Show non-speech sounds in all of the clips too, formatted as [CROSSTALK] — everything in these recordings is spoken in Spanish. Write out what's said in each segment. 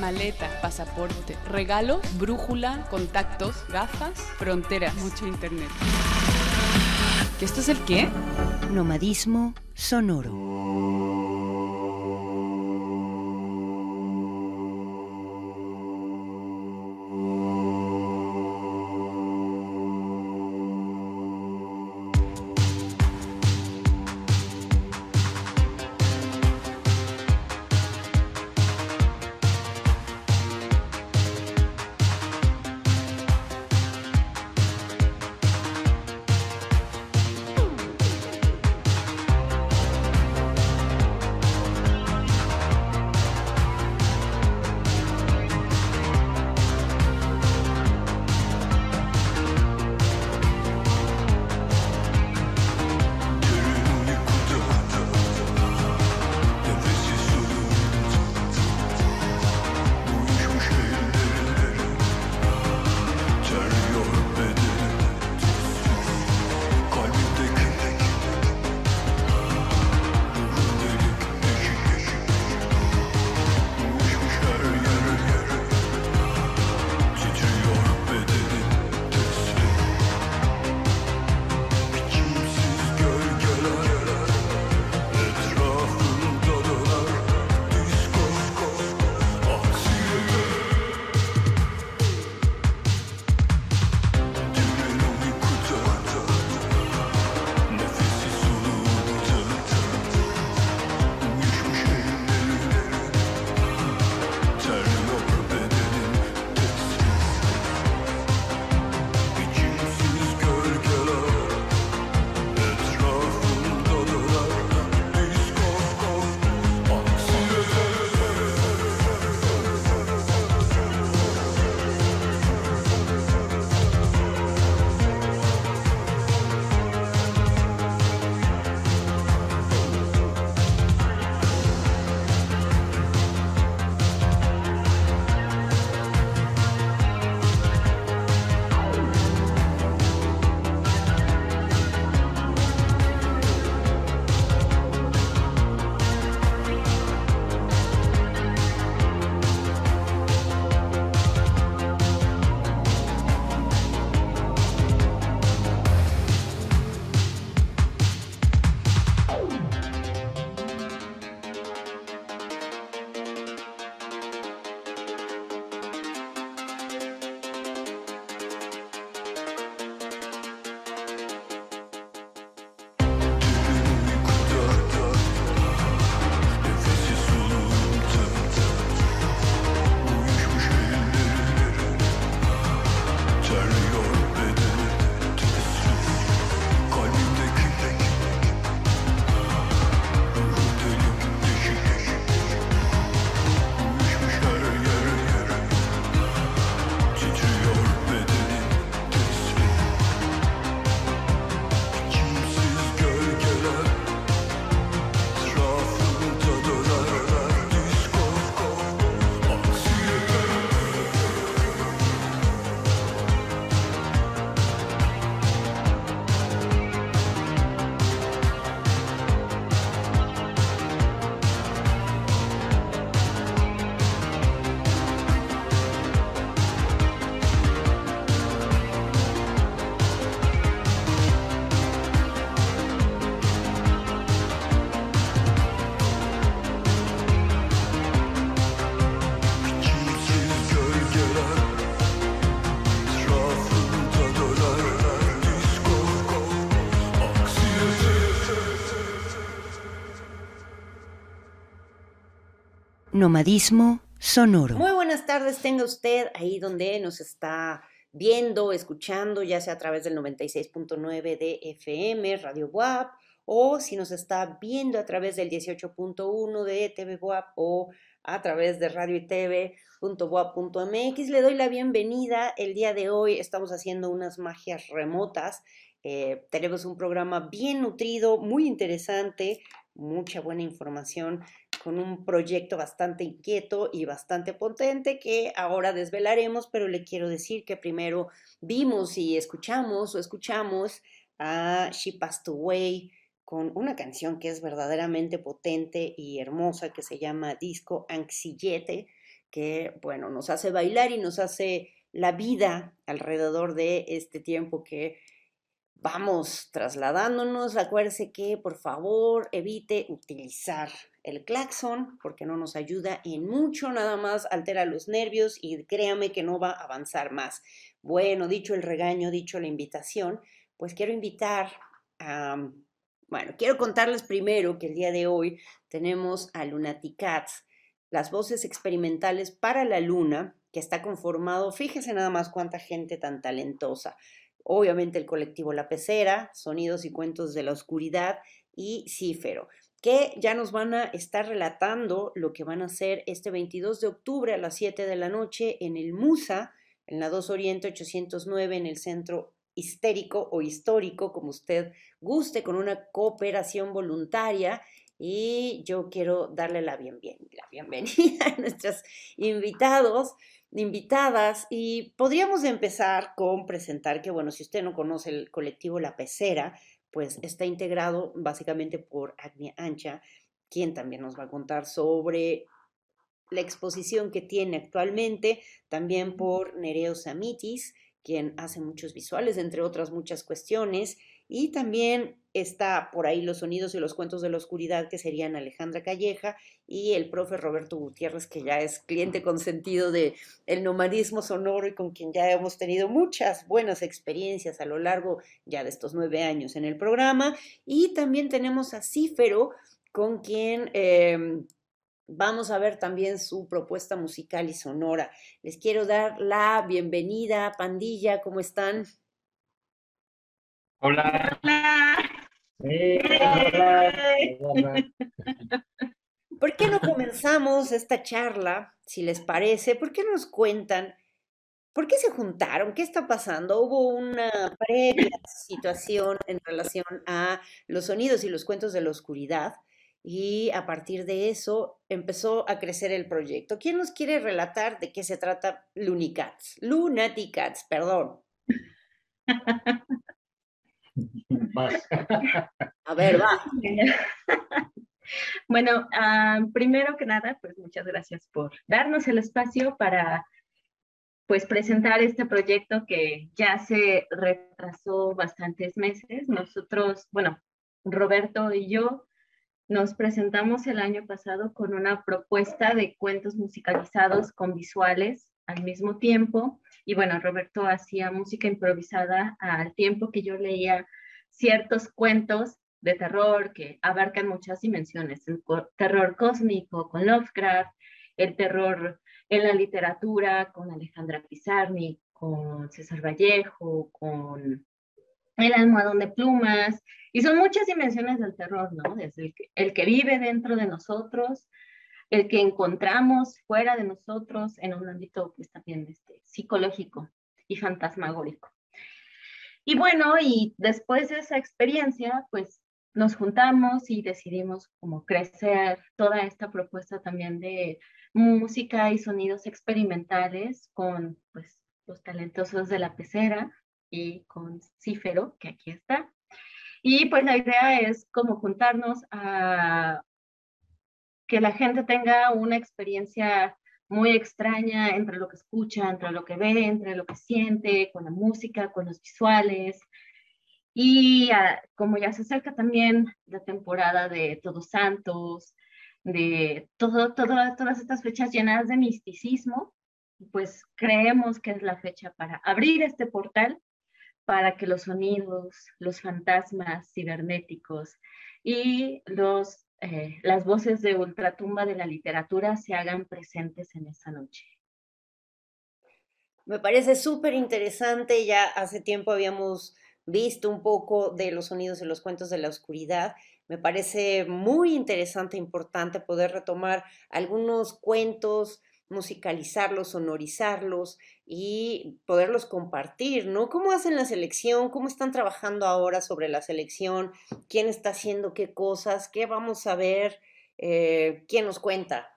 maleta, pasaporte, regalo, brújula, contactos, gafas, fronteras, mucho internet. ¿Que esto es el qué? Nomadismo sonoro. Nomadismo sonoro. Muy buenas tardes, tenga usted ahí donde nos está viendo, escuchando, ya sea a través del 96.9 de FM, Radio WAP, o si nos está viendo a través del 18.1 de TV WAP o a través de radio y TV Le doy la bienvenida. El día de hoy estamos haciendo unas magias remotas. Eh, tenemos un programa bien nutrido, muy interesante, mucha buena información con un proyecto bastante inquieto y bastante potente que ahora desvelaremos, pero le quiero decir que primero vimos y escuchamos o escuchamos a She Passed Away con una canción que es verdaderamente potente y hermosa que se llama Disco Anxiete, que, bueno, nos hace bailar y nos hace la vida alrededor de este tiempo que vamos trasladándonos. Acuérdese que, por favor, evite utilizar el claxon porque no nos ayuda en mucho, nada más altera los nervios y créame que no va a avanzar más. Bueno, dicho el regaño, dicho la invitación, pues quiero invitar a... Bueno, quiero contarles primero que el día de hoy tenemos a Lunaticats, las voces experimentales para la luna, que está conformado, fíjese nada más cuánta gente tan talentosa. Obviamente el colectivo La Pecera, Sonidos y Cuentos de la Oscuridad y Cífero, que ya nos van a estar relatando lo que van a hacer este 22 de octubre a las 7 de la noche en el Musa, en la 2 Oriente 809, en el centro histérico o histórico, como usted guste, con una cooperación voluntaria. Y yo quiero darle la, la bienvenida a nuestros invitados, invitadas. Y podríamos empezar con presentar que, bueno, si usted no conoce el colectivo La Pecera, pues está integrado básicamente por Agnia Ancha, quien también nos va a contar sobre la exposición que tiene actualmente, también por Nereo Samitis, quien hace muchos visuales, entre otras muchas cuestiones, y también está por ahí los sonidos y los cuentos de la oscuridad, que serían Alejandra Calleja y el profe Roberto Gutiérrez, que ya es cliente consentido de el nomadismo sonoro y con quien ya hemos tenido muchas buenas experiencias a lo largo ya de estos nueve años en el programa. Y también tenemos a Cífero, con quien... Em, vamos a ver también su propuesta musical y sonora. Les quiero dar la bienvenida, pandilla, ¿cómo están? Hola. ¿Por qué no comenzamos esta charla, si les parece? ¿Por qué nos cuentan? ¿Por qué se juntaron? ¿Qué está pasando? ¿Hubo una previa situación en relación a los sonidos y los cuentos de la oscuridad? Y a partir de eso empezó a crecer el proyecto. ¿Quién nos quiere relatar de qué se trata Lunicats? Lunaticats, perdón. [LAUGHS] A ver, va. [LAUGHS] Bueno, ah, primero que nada, pues muchas gracias por darnos el espacio para pues presentar este proyecto que ya se retrasó bastantes meses. Nosotros, bueno, Roberto y yo nos presentamos el año pasado con una propuesta de cuentos musicalizados con visuales al mismo tiempo. Y bueno, Roberto hacía música improvisada al tiempo que yo leía ciertos cuentos de terror que abarcan muchas dimensiones, el terror cósmico con Lovecraft, el terror en la literatura con Alejandra Pizarni, con César Vallejo, con El almohadón de plumas, y son muchas dimensiones del terror, ¿no? Desde el que vive dentro de nosotros, el que encontramos fuera de nosotros en un ámbito pues también este, psicológico y fantasmagórico. Y bueno, y después de esa experiencia, pues nos juntamos y decidimos como crecer toda esta propuesta también de música y sonidos experimentales con pues los talentosos de la pecera y con Cífero, que aquí está. Y pues la idea es como juntarnos a que la gente tenga una experiencia muy extraña entre lo que escucha, entre lo que ve, entre lo que siente, con la música, con los visuales. Y ah, como ya se acerca también la temporada de Todos Santos, de todo, todas estas fechas llenas de misticismo, pues creemos que es la fecha para abrir este portal para que los sonidos, los fantasmas cibernéticos y los eh, las voces de ultratumba de la literatura se hagan presentes en esa noche. Me parece súper interesante, ya hace tiempo habíamos visto un poco de los sonidos de los cuentos de la oscuridad. Me parece muy interesante, importante poder retomar algunos cuentos musicalizarlos, sonorizarlos y poderlos compartir, ¿no? ¿Cómo hacen la selección? ¿Cómo están trabajando ahora sobre la selección? ¿Quién está haciendo qué cosas? ¿Qué vamos a ver? Eh, ¿Quién nos cuenta?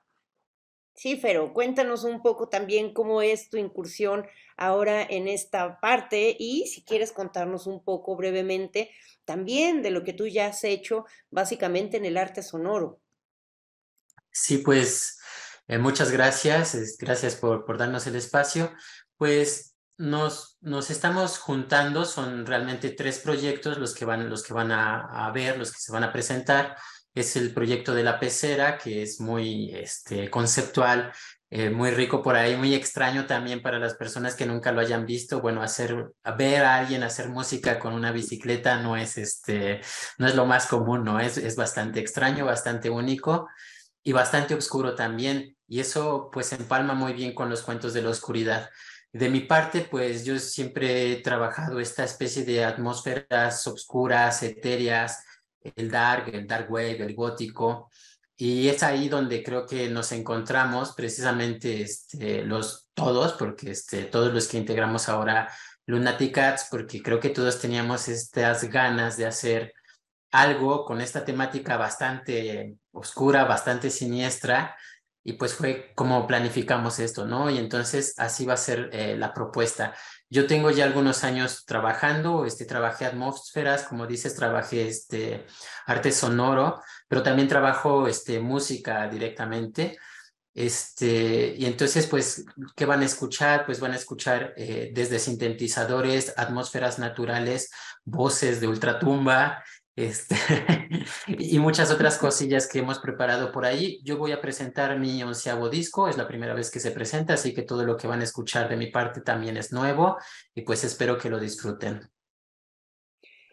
Sí, pero cuéntanos un poco también cómo es tu incursión ahora en esta parte y si quieres contarnos un poco brevemente también de lo que tú ya has hecho básicamente en el arte sonoro. Sí, pues Eh, muchas gracias, gracias por, darnos el espacio. Pues nos, nos estamos juntando, son realmente tres proyectos los que van, los que van a, a ver, los que se van a presentar es el proyecto de la pecera, que es muy este, conceptual, eh, muy rico por ahí, muy extraño también para las personas que nunca lo hayan visto. Bueno, hacer, ver a alguien hacer música con una bicicleta no es, este, no es lo más común, ¿no? Es, es bastante extraño, bastante único y bastante oscuro también. Y eso pues empalma muy bien con los cuentos de la oscuridad. De mi parte, pues yo siempre he trabajado esta especie de atmósferas oscuras, etéreas, el dark, el dark wave, el gótico. Y es ahí donde creo que nos encontramos precisamente este, los todos, porque este, todos los que integramos ahora Lunaticats, porque creo que todos teníamos estas ganas de hacer algo con esta temática bastante oscura, bastante siniestra, y pues fue como planificamos esto, ¿no? Y entonces así va a ser eh, la propuesta. Yo tengo ya algunos años trabajando, este, trabajé atmósferas, como dices, trabajé este, arte sonoro, pero también trabajo este, música directamente. Este, y entonces, pues, ¿qué van a escuchar? Pues van a escuchar eh, desde sintetizadores, atmósferas naturales, voces de ultratumba, este, [LAUGHS] y muchas otras cosillas que hemos preparado por ahí. Yo voy a presentar mi onceavo disco, es la primera vez que se presenta, así que todo lo que van a escuchar de mi parte también es nuevo y pues espero que lo disfruten.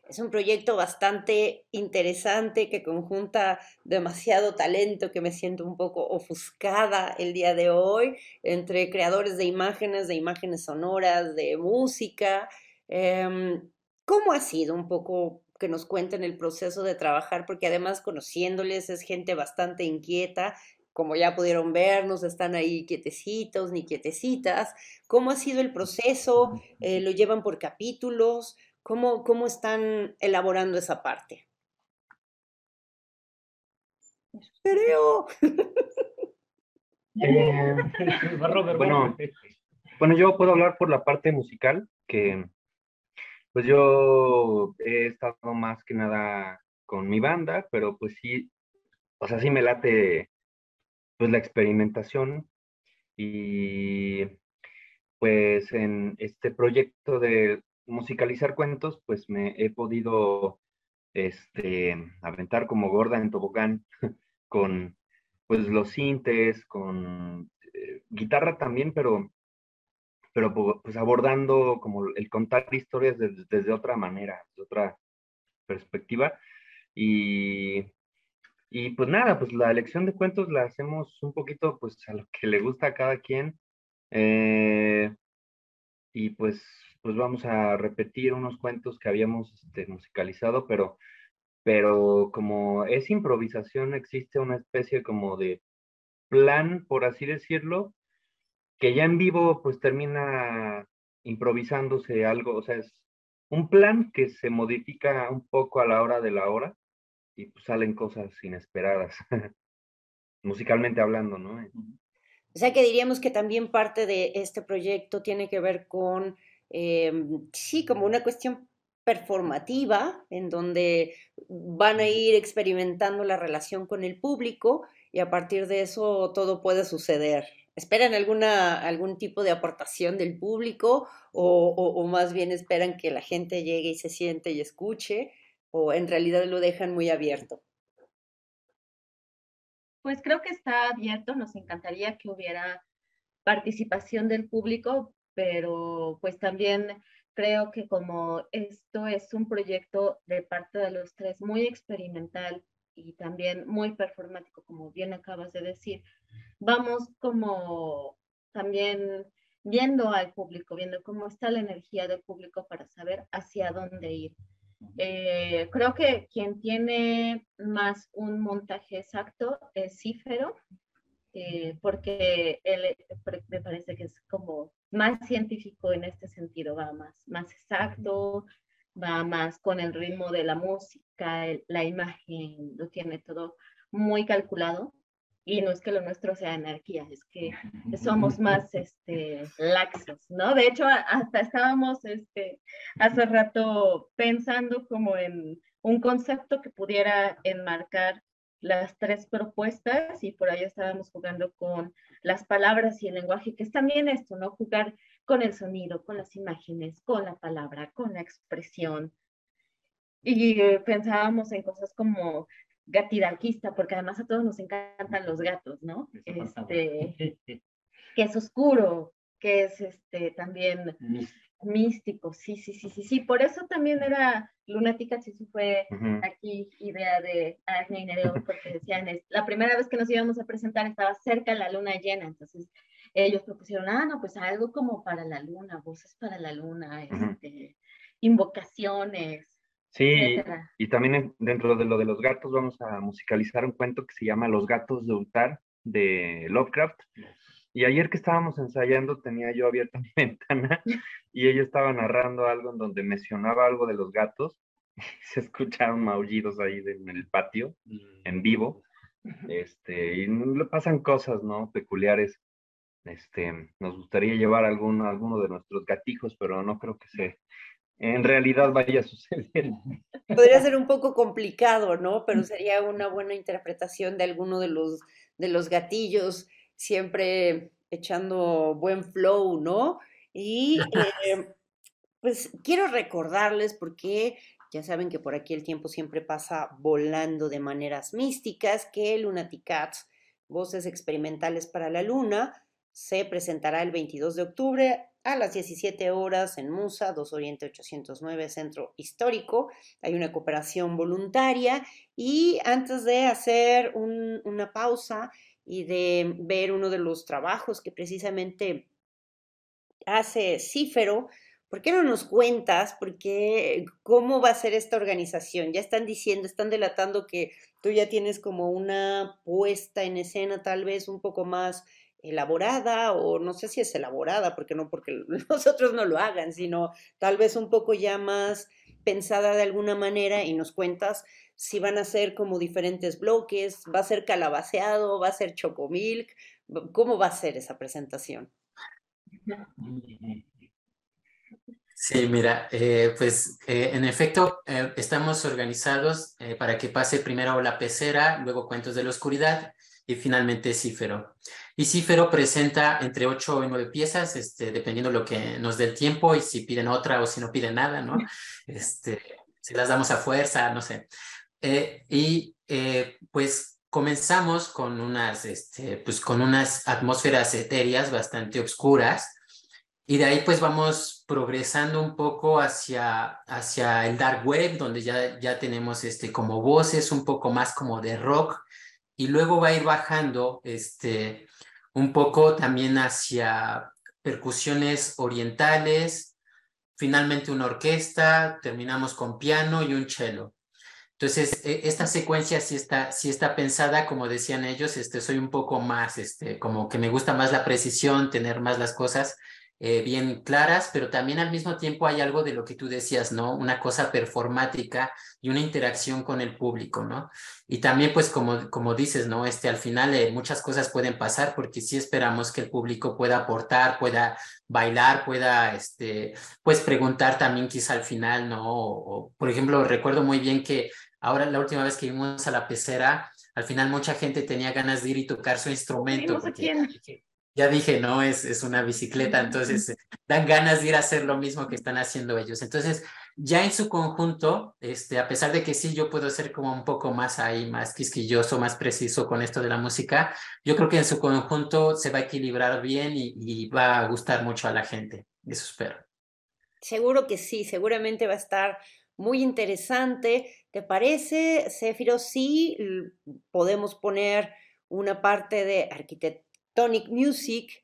Es un proyecto bastante interesante que conjunta demasiado talento que me siento un poco ofuscada el día de hoy entre creadores de imágenes, de imágenes sonoras, de música. Em, ¿Cómo ha sido un poco que nos cuenten el proceso de trabajar, porque además conociéndoles es gente bastante inquieta, como ya pudieron ver, no están ahí quietecitos ni quietecitas. ¿Cómo ha sido el proceso? Eh, ¿Lo llevan por capítulos? ¿Cómo, ¿Cómo están elaborando esa parte? Creo. Eh, [LAUGHS] bueno, bueno, yo puedo hablar por la parte musical, que pues yo he estado más que nada con mi banda, pero pues sí, o sea, sí me late pues la experimentación y pues en este proyecto de musicalizar cuentos, pues me he podido este, aventar como gorda en tobogán [LAUGHS] con pues los sintes, con eh, guitarra también, pero pero pues abordando como el contar historias desde, otra manera, de otra perspectiva. Y, y pues nada, pues la elección de cuentos la hacemos un poquito pues a lo que le gusta a cada quien. Eh, y pues, pues vamos a repetir unos cuentos que habíamos este, musicalizado, pero, pero como es improvisación, existe una especie como de plan, por así decirlo, que ya en vivo pues termina improvisándose algo, o sea, es un plan que se modifica un poco a la hora de la hora y pues salen cosas inesperadas, [LAUGHS] musicalmente hablando, ¿no? O sea que diríamos que también parte de este proyecto tiene que ver con, em, sí, como una cuestión performativa, en donde van a ir experimentando la relación con el público y a partir de eso todo puede suceder. ¿Esperan alguna, algún tipo de aportación del público o, más bien esperan que la gente llegue y se siente y escuche o en realidad lo dejan muy abierto? Pues creo que está abierto, nos encantaría que hubiera participación del público, pero pues también creo que como esto es un proyecto de parte de los tres muy experimental y también muy performático, como bien acabas de decir, vamos como también viendo al público, viendo cómo está la energía del público para saber hacia dónde ir. Eh, creo que quien tiene más un montaje exacto es Cífero, eh, porque él eh, me parece que es como más científico en este sentido, va más, más exacto, va más con el ritmo de la música, la imagen, lo tiene todo muy calculado y no es que lo nuestro sea anarquía, es que somos más este, laxos, ¿no? De hecho, hasta estábamos este, hace rato pensando como en un concepto que pudiera enmarcar las tres propuestas y por ahí estábamos jugando con las palabras y el lenguaje, que es también esto, ¿no? Jugar con el sonido, con las imágenes, con la palabra, con la expresión. Y eh, pensábamos en cosas como gatidalquista, porque además a todos nos encantan los gatos, ¿no? Este, [LAUGHS] que es oscuro, que es este también místico, sí, sí, sí, sí, sí. Por eso también era Lunática, sí, fue aquí idea de Arne y Nereo, porque decían, la primera vez que nos íbamos a presentar estaba cerca la luna llena, entonces ellos propusieron, ah, no, pues algo como para la luna, voces para la luna, este, invocaciones. Sí, y también dentro de lo de los gatos vamos a musicalizar un cuento que se llama Los gatos de Ultar de Lovecraft. Y ayer que estábamos ensayando tenía yo abierta [LAUGHS] mi ventana y ella estaba narrando algo en donde mencionaba algo de los gatos. Y se escucharon maullidos ahí en el patio, en vivo. Este, y le pasan cosas, ¿no? Peculiares. Este, nos gustaría llevar alguno, alguno de nuestros gatijos, pero no creo que se, en realidad vaya [LAUGHS] a suceder. Podría ser un poco complicado, ¿no? Pero sería una buena interpretación de alguno de los, de los gatillos siempre echando buen flow, ¿no? Y eh, [LAUGHS] pues quiero recordarles porque ya saben que por aquí el tiempo siempre pasa volando de maneras místicas, que Lunaticats, Voces Experimentales para la Luna, se presentará el 22 de octubre a las 17 horas en Musa, 2 Oriente 809, Centro Histórico. Hay una cooperación voluntaria y antes de hacer una pausa, y de ver uno de los trabajos que precisamente hace Cífero. ¿Por qué no nos cuentas? Porque cómo va a ser esta organización. Ya están diciendo, están delatando que tú ya tienes como una puesta en escena tal vez un poco más elaborada o no sé si es elaborada, porque no porque [LAUGHS] nosotros no lo hagan, sino tal vez un poco ya más pensada de alguna manera y nos cuentas si van a ser como diferentes bloques, va a ser calabaceado, va a ser chocomilk, ¿cómo va a ser esa presentación? Sí, mira, eh, pues eh, en efecto eh, estamos organizados para que pase primero la pecera, luego Cuentos de la Oscuridad y finalmente Cífero. Y Cífero presenta entre ocho y nueve piezas, este, dependiendo lo que nos dé el tiempo y si piden otra o si no piden nada, ¿no? [LAUGHS] Este, si las damos a fuerza, no sé. Eh, y eh, pues comenzamos con unas, este, pues con unas atmósferas etéreas bastante oscuras y de ahí pues vamos progresando un poco hacia, hacia el dark web, donde ya, ya tenemos este, como voces un poco más como de rock y luego va a ir bajando este, un poco también hacia percusiones orientales, finalmente una orquesta, terminamos con piano y un cello. Entonces, e, esta secuencia sí está, sí está pensada, como decían ellos, este, soy un poco más, este, como que me gusta más la precisión, tener más las cosas eh, bien claras, pero también al mismo tiempo hay algo de lo que tú decías, ¿no? Una cosa performática y una interacción con el público, ¿no? Y también, pues, como, como dices, ¿no? Este, al final eh, muchas cosas pueden pasar porque sí esperamos que el público pueda aportar, pueda bailar, pueda, este, pues, preguntar también quizá al final, ¿no? o por ejemplo, recuerdo muy bien que Ahora, la última vez que vimos a la pecera, al final mucha gente tenía ganas de ir y tocar su instrumento. Ya, dije, no, es, es una bicicleta, entonces dan ganas de ir a hacer lo mismo que están haciendo ellos. Entonces, ya en su conjunto, este, a pesar de que sí, yo puedo ser como un poco más ahí, más quisquilloso, más preciso con esto de la música, yo creo que en su conjunto se va a equilibrar bien y, y va a gustar mucho a la gente. Eso espero. Seguro que sí, seguramente va a estar muy interesante. ¿Te parece, Céfiro? Sí, podemos poner una parte de Architectonic Music,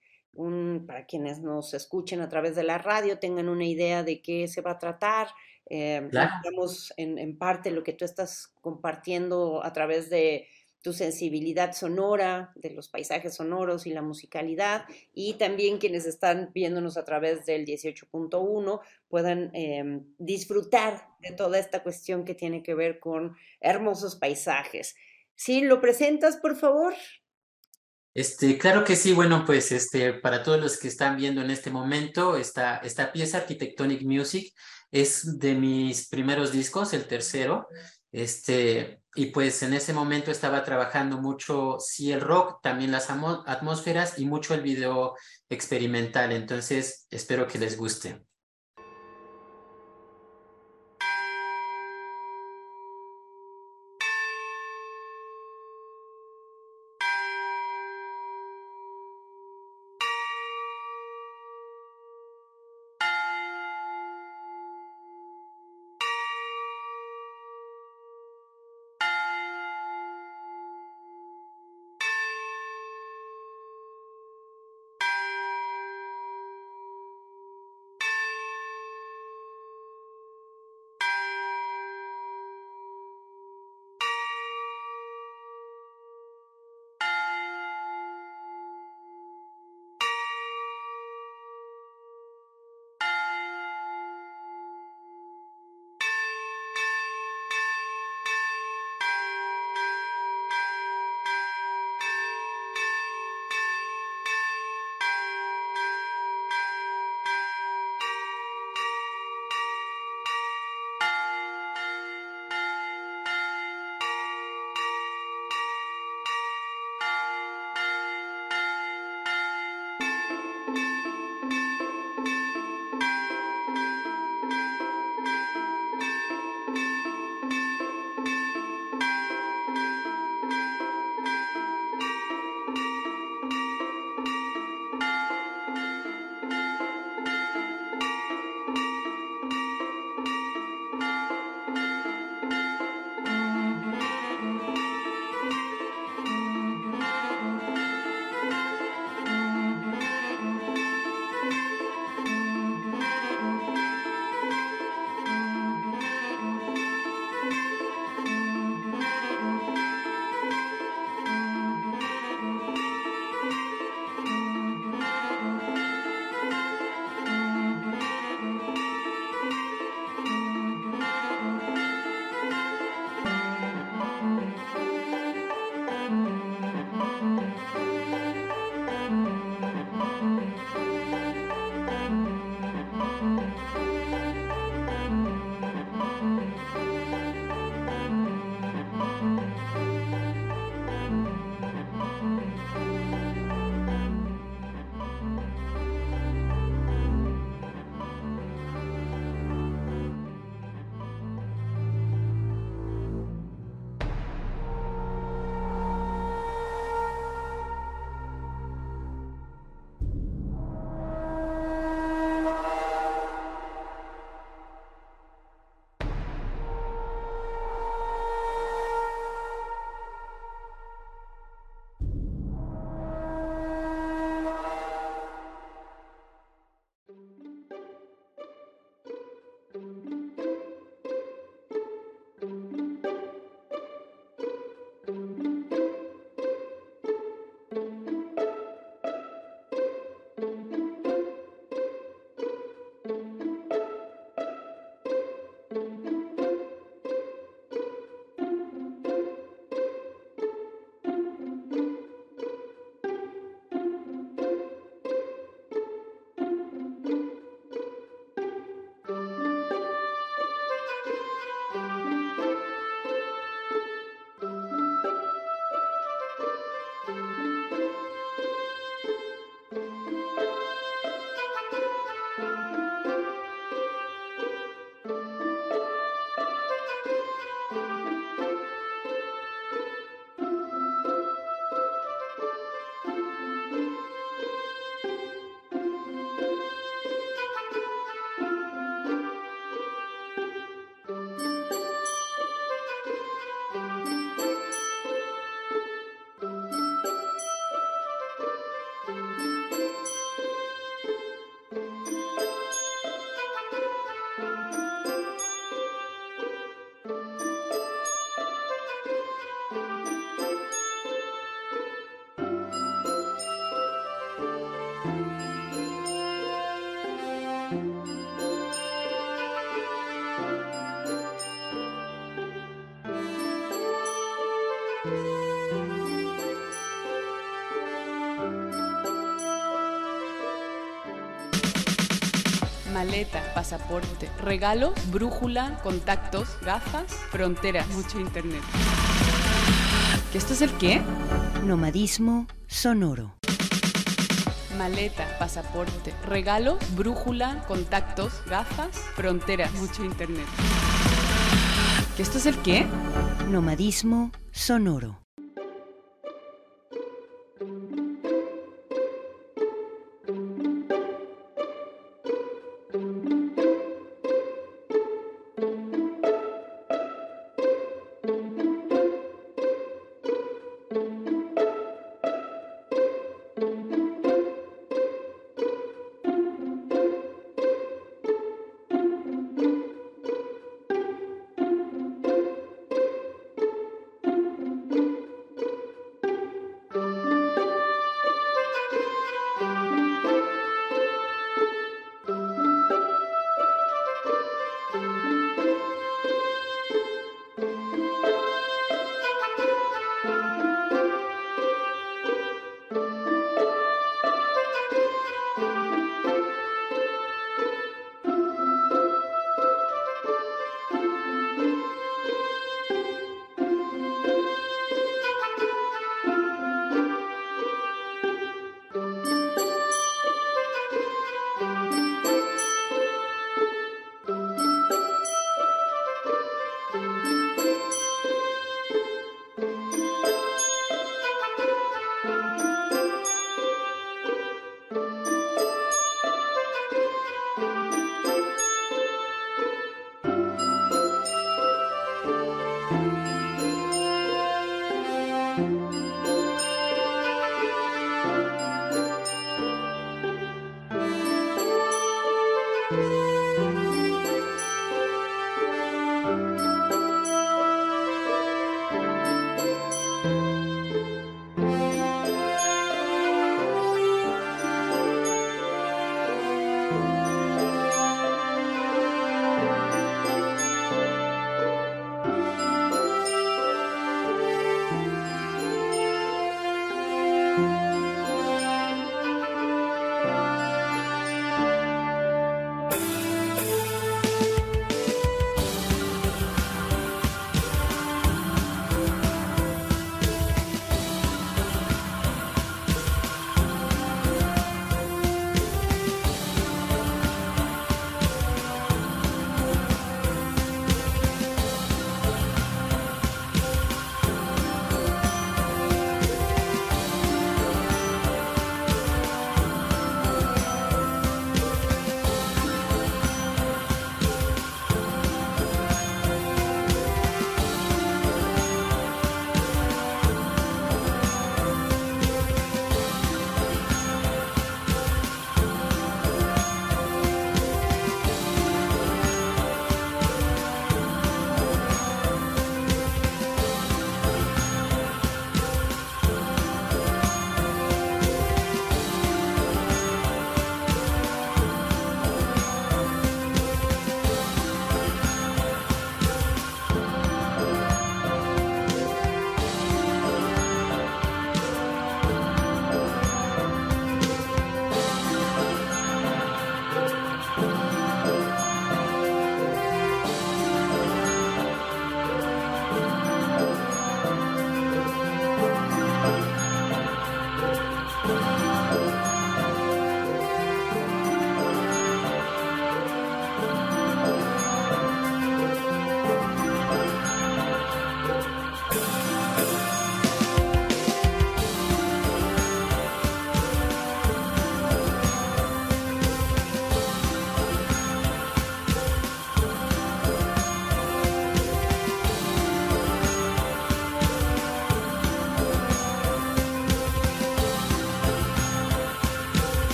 para quienes nos escuchen a través de la radio, tengan una idea de qué se va a tratar. Eh, digamos, en, en, parte lo que tú estás compartiendo a través de tu sensibilidad sonora, de los paisajes sonoros y la musicalidad, y también quienes están viéndonos a través del 18.1 puedan em, disfrutar de toda esta cuestión que tiene que ver con hermosos paisajes. ¿Sí? ¿Lo presentas, por favor? Este, claro que sí, bueno, pues este, para todos los que están viendo en este momento, esta, esta pieza Architectonic Music es de mis primeros discos, el tercero. Este, y pues en ese momento estaba trabajando mucho, sí, el rock, también las atmósferas y mucho el video experimental. Entonces, espero que les guste. Maleta, pasaporte, regalo, brújula, contactos, gafas, fronteras, mucho internet. ¿Que esto es el qué? Nomadismo sonoro. Maleta, pasaporte, regalo, brújula, contactos, gafas, fronteras, mucho internet. ¿Que esto es el qué? Nomadismo sonoro.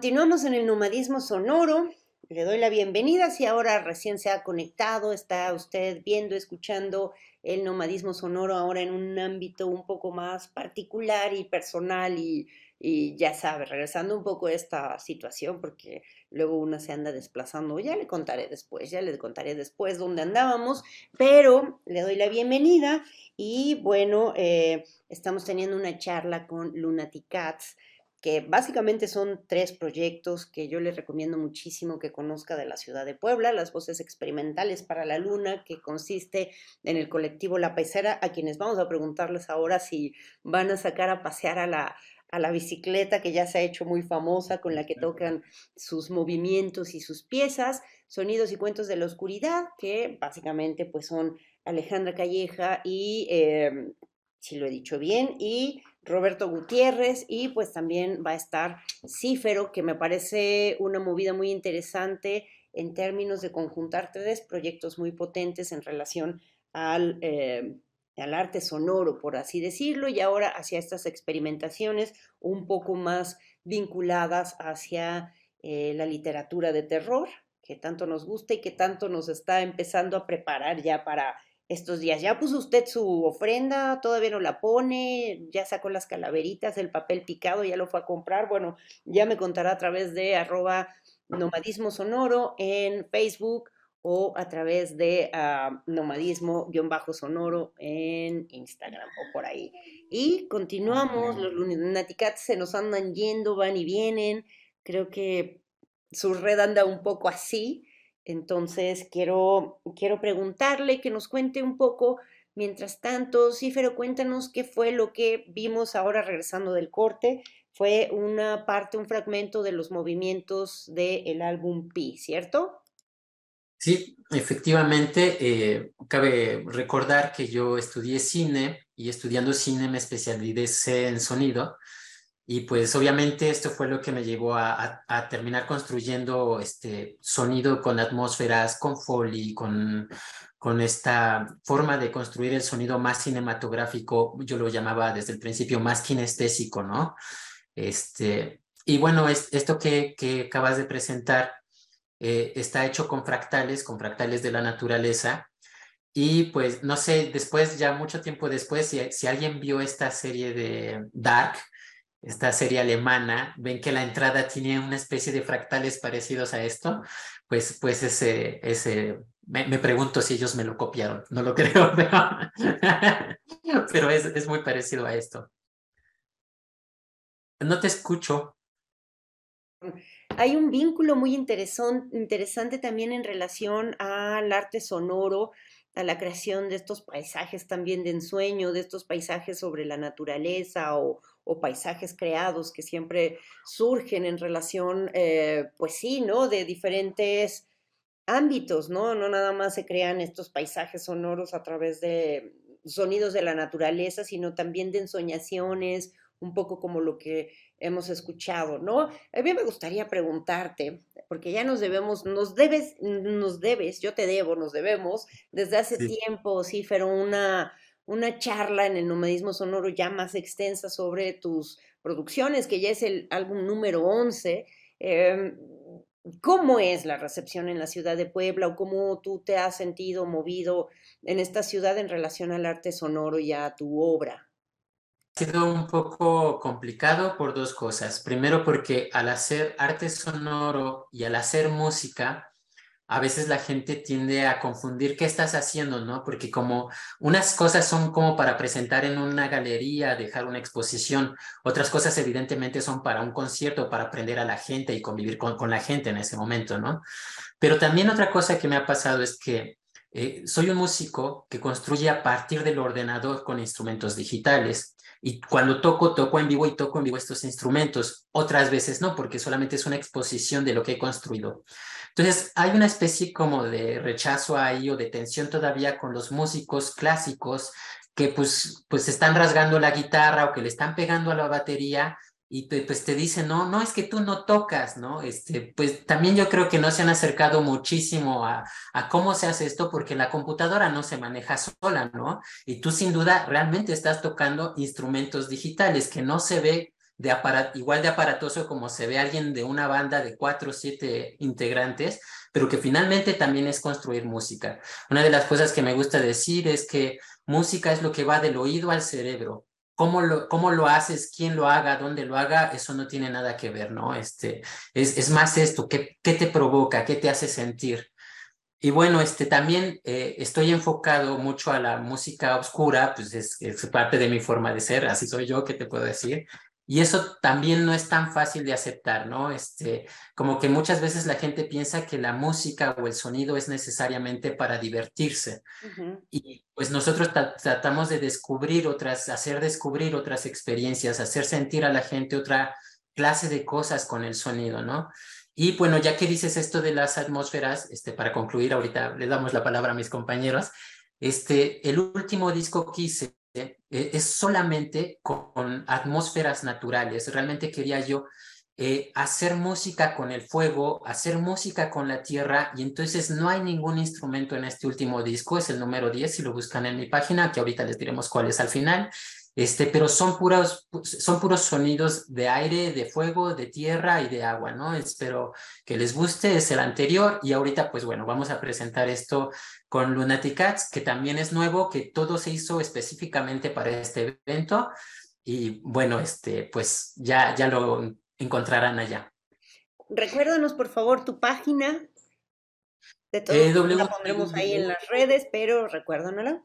Continuamos en el nomadismo sonoro. Le doy la bienvenida. Si ahora recién se ha conectado, está usted viendo, escuchando el nomadismo sonoro ahora en un ámbito un poco más particular y personal y, ya sabe, regresando un poco a esta situación porque luego uno se anda desplazando. Ya le contaré después, ya le contaré después dónde andábamos, pero le doy la bienvenida y bueno, eh, estamos teniendo una charla con Lunatic Cats que básicamente son tres proyectos que yo les recomiendo muchísimo que conozca de la ciudad de Puebla, las voces experimentales para la luna, que consiste en el colectivo La Pecera, a quienes vamos a preguntarles ahora si van a sacar a pasear a la, a la bicicleta que ya se ha hecho muy famosa, con la que tocan sus movimientos y sus piezas, Sonidos y Cuentos de la Oscuridad, que básicamente pues son Alejandra Calleja y, em, si lo he dicho bien, y Roberto Gutiérrez y pues también va a estar Cífero, que me parece una movida muy interesante en términos de conjuntar tres proyectos muy potentes en relación al, eh, al arte sonoro, por así decirlo, y ahora hacia estas experimentaciones un poco más vinculadas hacia eh, la literatura de terror, que tanto nos gusta y que tanto nos está empezando a preparar ya para estos días. ¿Ya puso usted su ofrenda? ¿Todavía no la pone? ¿Ya sacó las calaveritas, el papel picado? ¿Ya lo fue a comprar? Bueno, ya me contará a través de arroba nomadismo sonoro en Facebook o a través de uh, nomadismo-sonoro en Instagram o por ahí. Y continuamos, los lunaticats se nos andan yendo, van y vienen. Creo que su red anda un poco así. Entonces, quiero, quiero preguntarle que nos cuente un poco, mientras tanto, Cífero, cuéntanos qué fue lo que vimos ahora regresando del corte. Fue una parte, un fragmento de los movimientos del álbum Pi, ¿cierto? Sí, efectivamente, eh, cabe recordar que yo estudié cine y estudiando cine me especialicé en sonido. Y pues obviamente esto fue lo que me llevó a, terminar construyendo este sonido con atmósferas, con foley, con, con esta forma de construir el sonido más cinematográfico, yo lo llamaba desde el principio más kinestésico, ¿no? Este, y bueno, esto que, que acabas de presentar eh, está hecho con fractales, con fractales de la naturaleza. Y pues no sé, después, ya mucho tiempo después, si, si alguien vio esta serie de Dark, esta serie alemana, ven que la entrada tiene una especie de fractales parecidos a esto, pues, pues ese, ese, me, pregunto si ellos me lo copiaron, no lo [LAUGHS] creo, pero, es, es, muy parecido a esto. No te escucho. Hay un vínculo muy interesante también en relación al arte sonoro, a la creación de estos paisajes también de ensueño, de estos paisajes sobre la naturaleza o, paisajes creados que siempre surgen en relación, eh, pues sí, ¿no? De diferentes ámbitos, ¿no? No nada más se crean estos paisajes sonoros a través de sonidos de la naturaleza, sino también de ensoñaciones, un poco como lo que hemos escuchado, ¿no? A mí me gustaría preguntarte, porque ya nos debemos, nos debes, nos debes, yo te debo, nos debemos, desde hace tiempo, sí, pero una, una charla en el nomadismo sonoro ya más extensa sobre tus producciones, que ya es el álbum número 11. Em, ¿Cómo es la recepción en la ciudad de Puebla o cómo tú te has sentido movido en esta ciudad en relación al arte sonoro y a tu obra? Sido un poco complicado por dos cosas. Primero porque al hacer arte sonoro y al hacer música, a veces la gente tiende a confundir qué estás haciendo, ¿no? Porque como unas cosas son como para presentar en una galería, dejar una exposición, otras cosas evidentemente son para un concierto, para aprender a la gente y convivir con, con la gente en ese momento, ¿no? Pero también otra cosa que me ha pasado es que eh, soy un músico que construye a partir del ordenador con instrumentos digitales. Y cuando toco, toco en vivo y toco en vivo estos instrumentos. Otras veces no, porque solamente es una exposición de lo que he construido. Entonces, hay una especie como de rechazo ahí o de tensión todavía con los músicos clásicos que pues, pues están rasgando la guitarra o que le están pegando a la batería y pues te dicen, no, no es que tú no tocas, ¿no? Este, pues también yo creo que no se han acercado muchísimo a, a cómo se hace esto porque la computadora no se maneja sola, ¿no? Y tú sin duda realmente estás tocando instrumentos digitales que no se ve de igual de aparatoso como se ve alguien de una banda de cuatro o siete integrantes, pero que finalmente también es construir música. Una de las cosas que me gusta decir es que música es lo que va del oído al cerebro. Cómo lo, cómo lo haces, quién lo haga, dónde lo haga, eso no tiene nada que ver, ¿no? Este, es, es más esto, ¿qué, ¿qué te provoca? ¿Qué te hace sentir? Y bueno, este, también eh, estoy enfocado mucho a la música oscura, pues es, es, parte de mi forma de ser, así soy yo, ¿qué te puedo decir? Y eso también no es tan fácil de aceptar, ¿no? Este, como que muchas veces la gente piensa que la música o el sonido es necesariamente para divertirse. Y pues nosotros tratamos de descubrir otras, hacer descubrir otras experiencias, hacer sentir a la gente otra clase de cosas con el sonido, ¿no? Y bueno, ya que dices esto de las atmósferas, este, para concluir, ahorita le damos la palabra a mis compañeros, este, el último disco que hice es solamente con, atmósferas naturales. Realmente quería yo eh, hacer música con el fuego, hacer música con la tierra, y entonces no hay ningún instrumento en este último disco, es el número 10, si lo buscan en mi página, que ahorita les diremos cuál es al final. Este, pero son puros, son puros sonidos de aire, de fuego, de tierra y de agua, ¿no? Espero que les guste, es el anterior y ahorita pues bueno, vamos a presentar esto con Lunatic Cats, que también es nuevo, que todo se hizo específicamente para este evento y bueno, este, pues ya, ya lo encontrarán allá. Recuérdanos por favor tu página. De todo, eh, la pondremos ahí en las redes, pero recuérdanosla.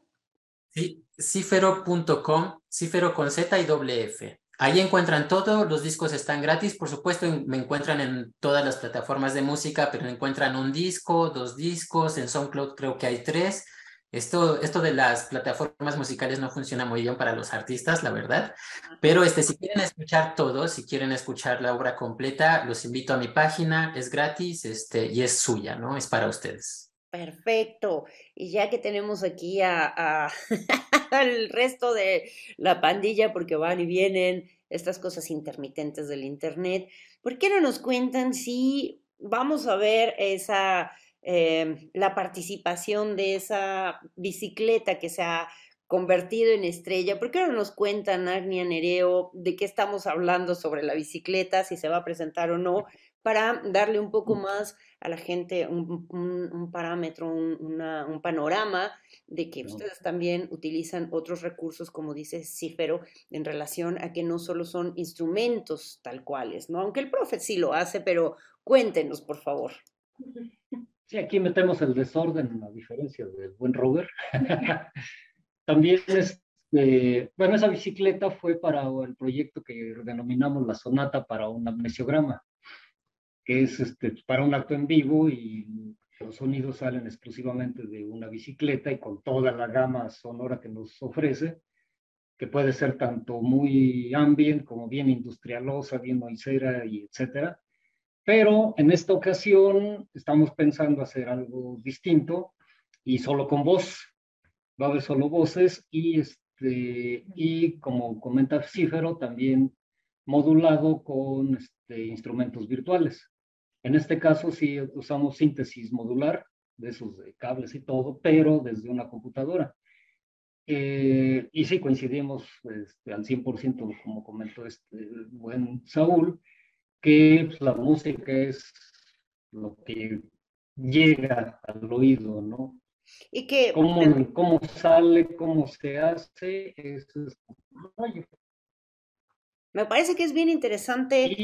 Sí, cifero.com, cifero con Z y doble F. Ahí encuentran todo, los discos están gratis, por supuesto me encuentran en todas las plataformas de música, pero encuentran un disco, dos discos, en SoundCloud creo que hay tres. Esto, esto de las plataformas musicales no funciona muy bien para los artistas, la verdad, pero este, si quieren escuchar todo, si quieren escuchar la obra completa, los invito a mi página, es gratis este, y es suya, ¿no? Es para ustedes. Perfecto. Y ya que tenemos aquí a, al [LAUGHS] resto de la pandilla, porque van y vienen estas cosas intermitentes del Internet, ¿por qué no nos cuentan si vamos a ver esa, em, la participación de esa bicicleta que se ha convertido en estrella? ¿Por qué no nos cuentan, Agnia Nereo, de qué estamos hablando sobre la bicicleta, si se va a presentar o no? para darle un poco más a la gente un, parámetro, un, panorama de que ustedes también utilizan otros recursos, como dice Cífero, en relación a que no solo son instrumentos tal cuales, ¿no? Aunque el profe sí lo hace, pero cuéntenos, por favor. Sí, aquí metemos el desorden, a diferencia del buen Robert. [LAUGHS] también este, bueno, esa bicicleta fue para el proyecto que denominamos la sonata para un amnesiograma que es este, para un acto en vivo y los sonidos salen exclusivamente de una bicicleta y con toda la gama sonora que nos ofrece, que puede ser tanto muy ambient como bien industrialosa, bien noisera y etcétera. Pero en esta ocasión estamos pensando hacer algo distinto y solo con voz. Va a haber solo voces y, este, y como comenta Cífero, también modulado con este, instrumentos virtuales. En este caso sí usamos síntesis modular, de esos de cables y todo, pero desde una computadora. Eh, y sí coincidimos este, al 100%, como comentó este buen Saúl, que pues, la música es lo que llega al oído, ¿no? Y que... Cómo, cómo sale, cómo se hace, es, es me parece que es bien interesante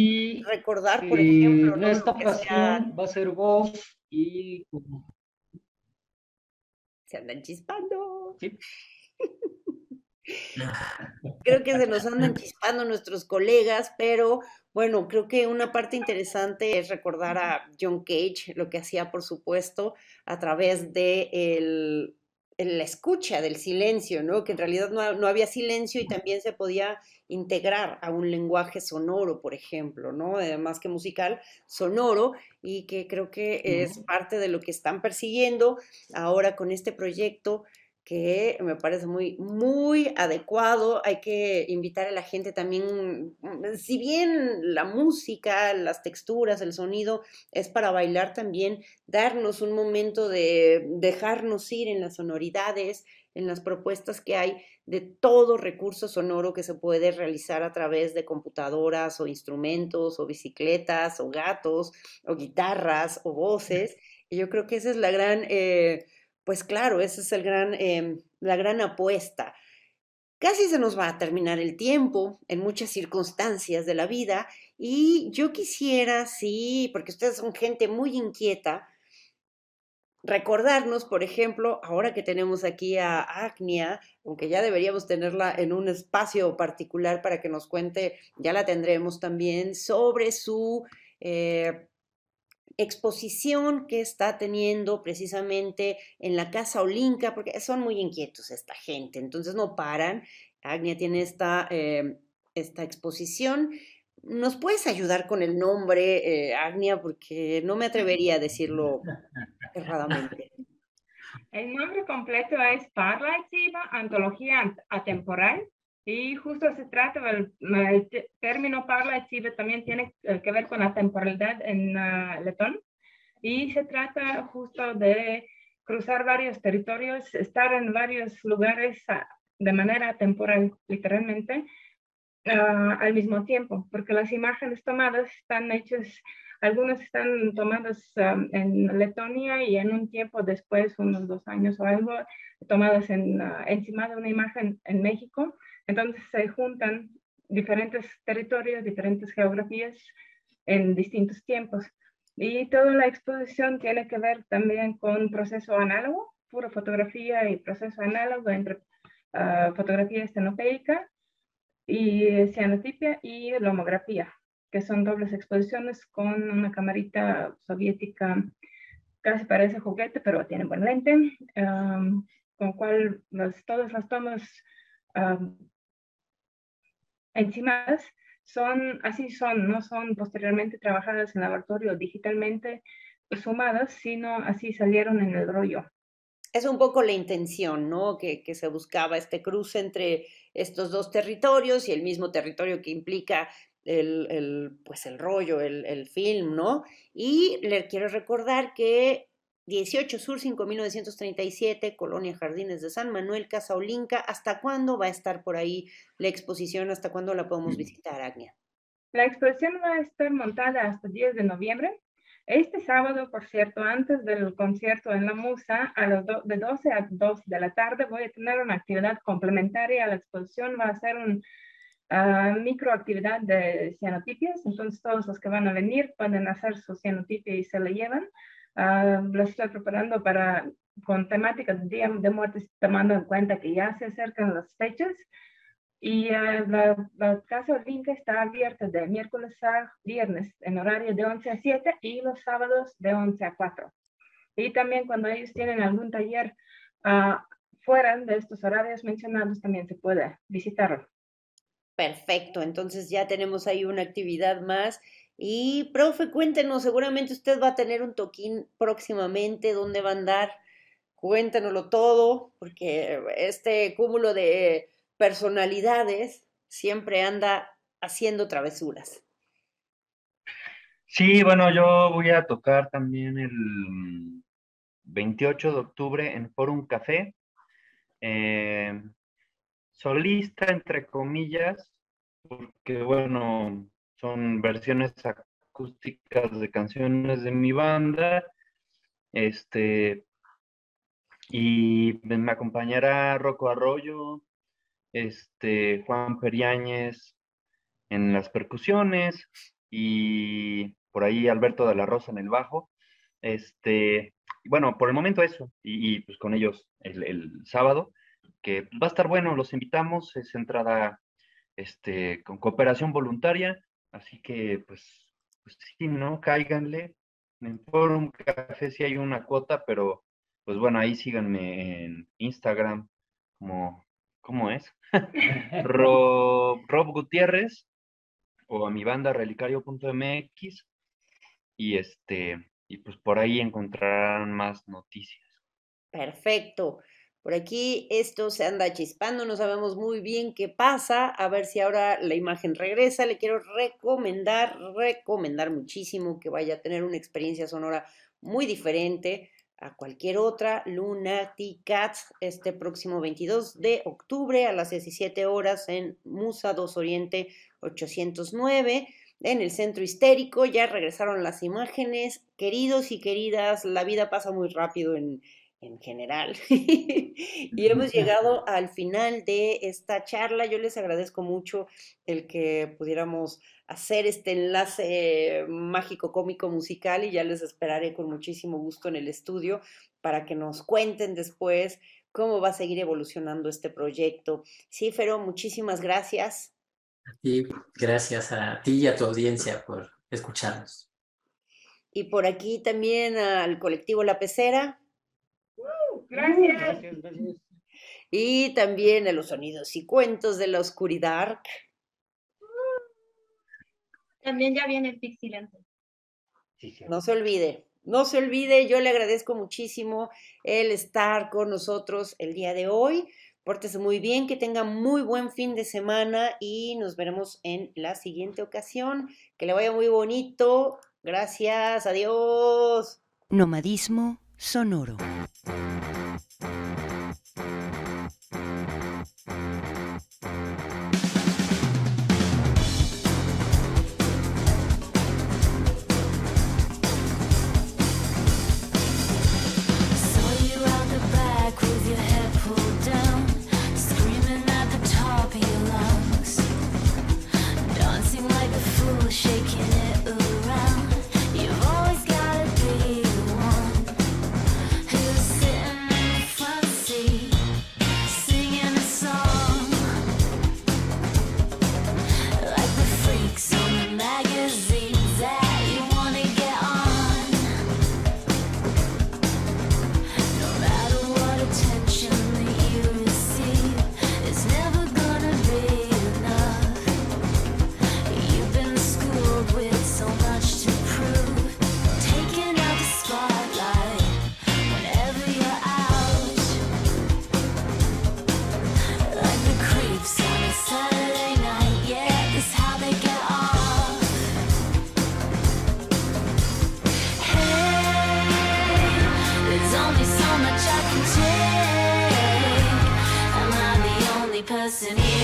recordar, por ejemplo. En esta ocasión va a ser voz y. Se andan chispando. Sí. [LAUGHS] creo que se nos andan chispando nuestros colegas, pero bueno, creo que una parte interesante es recordar a John Cage, lo que hacía, por supuesto, a través de el la escucha del silencio, ¿no? Que en realidad no, había silencio y también se podía integrar a un lenguaje sonoro, por ejemplo, ¿no? Además que musical, sonoro, y que creo que es parte de lo que están persiguiendo ahora con este proyecto que me parece muy, muy adecuado. Hay que invitar a la gente también, mm, si bien la música, las texturas, el sonido es para bailar también, darnos un momento de dejarnos ir en las sonoridades, en las propuestas que hay de todo recurso sonoro que se puede realizar a través de computadoras o instrumentos o bicicletas o gatos o guitarras o voces. [LAUGHS] Y yo creo que esa es la gran... Eh, pues claro, esa es em, la gran apuesta. Casi se nos va a terminar el tiempo en muchas circunstancias de la vida y yo quisiera, sí, porque ustedes son gente muy inquieta, recordarnos, por ejemplo, ahora que tenemos aquí a Agnia, aunque ya deberíamos tenerla en un espacio particular para que nos cuente, ya la tendremos también, sobre su eh, exposición que está teniendo precisamente en la Casa Olinka, porque son muy inquietos esta gente, entonces no paran. Agnia tiene esta, eh, esta exposición. ¿Nos puedes ayudar con el nombre, eh, Agnia? Porque no me atrevería a decirlo erradamente. El nombre completo es Parla Antología Atemporal. Y justo se trata del el término Parla Exhiba también tiene eh, que ver con la temporalidad en uh, letón. Y se trata justo de cruzar varios territorios, estar en varios lugares uh, de manera temporal, literalmente, uh, al mismo tiempo, porque las imágenes tomadas están hechas algunos están tomadas um, en Letonia y en un tiempo después, unos dos años o algo, tomadas en, encima de una imagen en México. Entonces se juntan diferentes territorios, diferentes geografías en distintos tiempos. Y toda la exposición tiene que ver también con proceso análogo, pura fotografía y proceso análogo entre uh, fotografía estenopeica y cianotipia y lomografía que son dobles exposiciones con una camarita soviética, casi parece juguete, pero tiene buen lente, con cual todas las tomas um, encimadas son, así son, no son posteriormente trabajadas en laboratorio digitalmente sumadas, sino así salieron en el rollo. Es un poco la intención, ¿no? Que, que, se buscaba este cruce entre estos dos territorios y el mismo territorio que implica el, pues el rollo, el, el, film, ¿no? Y le quiero recordar que 18 Sur 5937, Colonia Jardines de San Manuel, Casa Olinca, ¿hasta cuándo va a estar por ahí la exposición? ¿Hasta cuándo la podemos visitar, Agnia? La exposición va a estar montada hasta el 10 de noviembre. Este sábado, por cierto, antes del concierto en la Musa, a los de 12 a 2 de la tarde, voy a tener una actividad complementaria a la exposición. Va a ser un microactividad de cianotipias, entonces todos los que van a venir pueden hacer su cianotipia y se la llevan. Uh, lo estoy preparando para con temática de Día de Muertes, tomando en cuenta que ya se acercan las fechas. Y la, la, casa Olinka está abierta de miércoles a viernes en horario de 11 a 7 y los sábados de 11 a 4. Y también cuando ellos tienen algún taller uh, fuera de estos horarios mencionados, también se puede visitarlo. Perfecto, entonces ya tenemos ahí una actividad más. Y, profe, cuéntenos, seguramente usted va a tener un toquín próximamente, ¿dónde va a andar? Cuéntenoslo todo, porque este cúmulo de personalidades siempre anda haciendo travesuras. Sí, bueno, yo voy a tocar también el 28 de octubre en Forum Café. Eh, solista, entre comillas, porque bueno, son versiones acústicas de canciones de mi banda. Este, y me acompañará Rocco Arroyo, este, Juan Periáñez en las percusiones y por ahí Alberto de la Rosa en el bajo. Este, bueno, por el momento eso, y, pues con ellos el, el, sábado, que va a estar bueno, los invitamos, es entrada este, con cooperación voluntaria, así que pues, pues sí, ¿no? Cáiganle. En Forum Café sí hay una cuota, pero pues bueno, ahí síganme en Instagram como, ¿cómo es? [LAUGHS] Rob, Rob Gutiérrez o a mi banda relicario.mx y este, y pues por ahí encontrarán más noticias. Perfecto. Por aquí esto se anda chispando, no sabemos muy bien qué pasa, a ver si ahora la imagen regresa. Le quiero recomendar, recomendar muchísimo que vaya a tener una experiencia sonora muy diferente a cualquier otra, Lunatic Cats, este próximo 22 de octubre a las 17 horas en Musa 2 Oriente 809 en el centro histérico. Ya regresaron las imágenes. Queridos y queridas, la vida pasa muy rápido en, en general. [LAUGHS] y hemos llegado al final de esta charla. Yo les agradezco mucho el que pudiéramos hacer este enlace mágico, cómico, musical y ya les esperaré con muchísimo gusto en el estudio para que nos cuenten después cómo va a seguir evolucionando este proyecto. Sí, Fero, muchísimas gracias. Y gracias a ti y a tu audiencia por escucharnos. Y por aquí también al colectivo La Pecera. Gracias. Y también a los sonidos y cuentos de la oscuridad. También ya viene el Pixilante. No se olvide, no se olvide, yo le agradezco muchísimo el estar con nosotros el día de hoy. Pórtese muy bien, que tenga muy buen fin de semana y nos veremos en la siguiente ocasión. Que le vaya muy bonito. Gracias, adiós. Nomadismo sonoro. listening.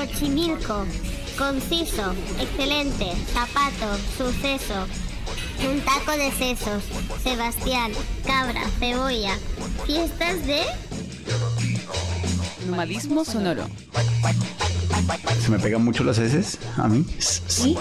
Xochimilco. Conciso, excelente, zapato, suceso. Un taco de sesos, Sebastián, cabra, cebolla. Fiestas de... Nomadismo sonoro. Se me pegan mucho las heces a mí. Sí.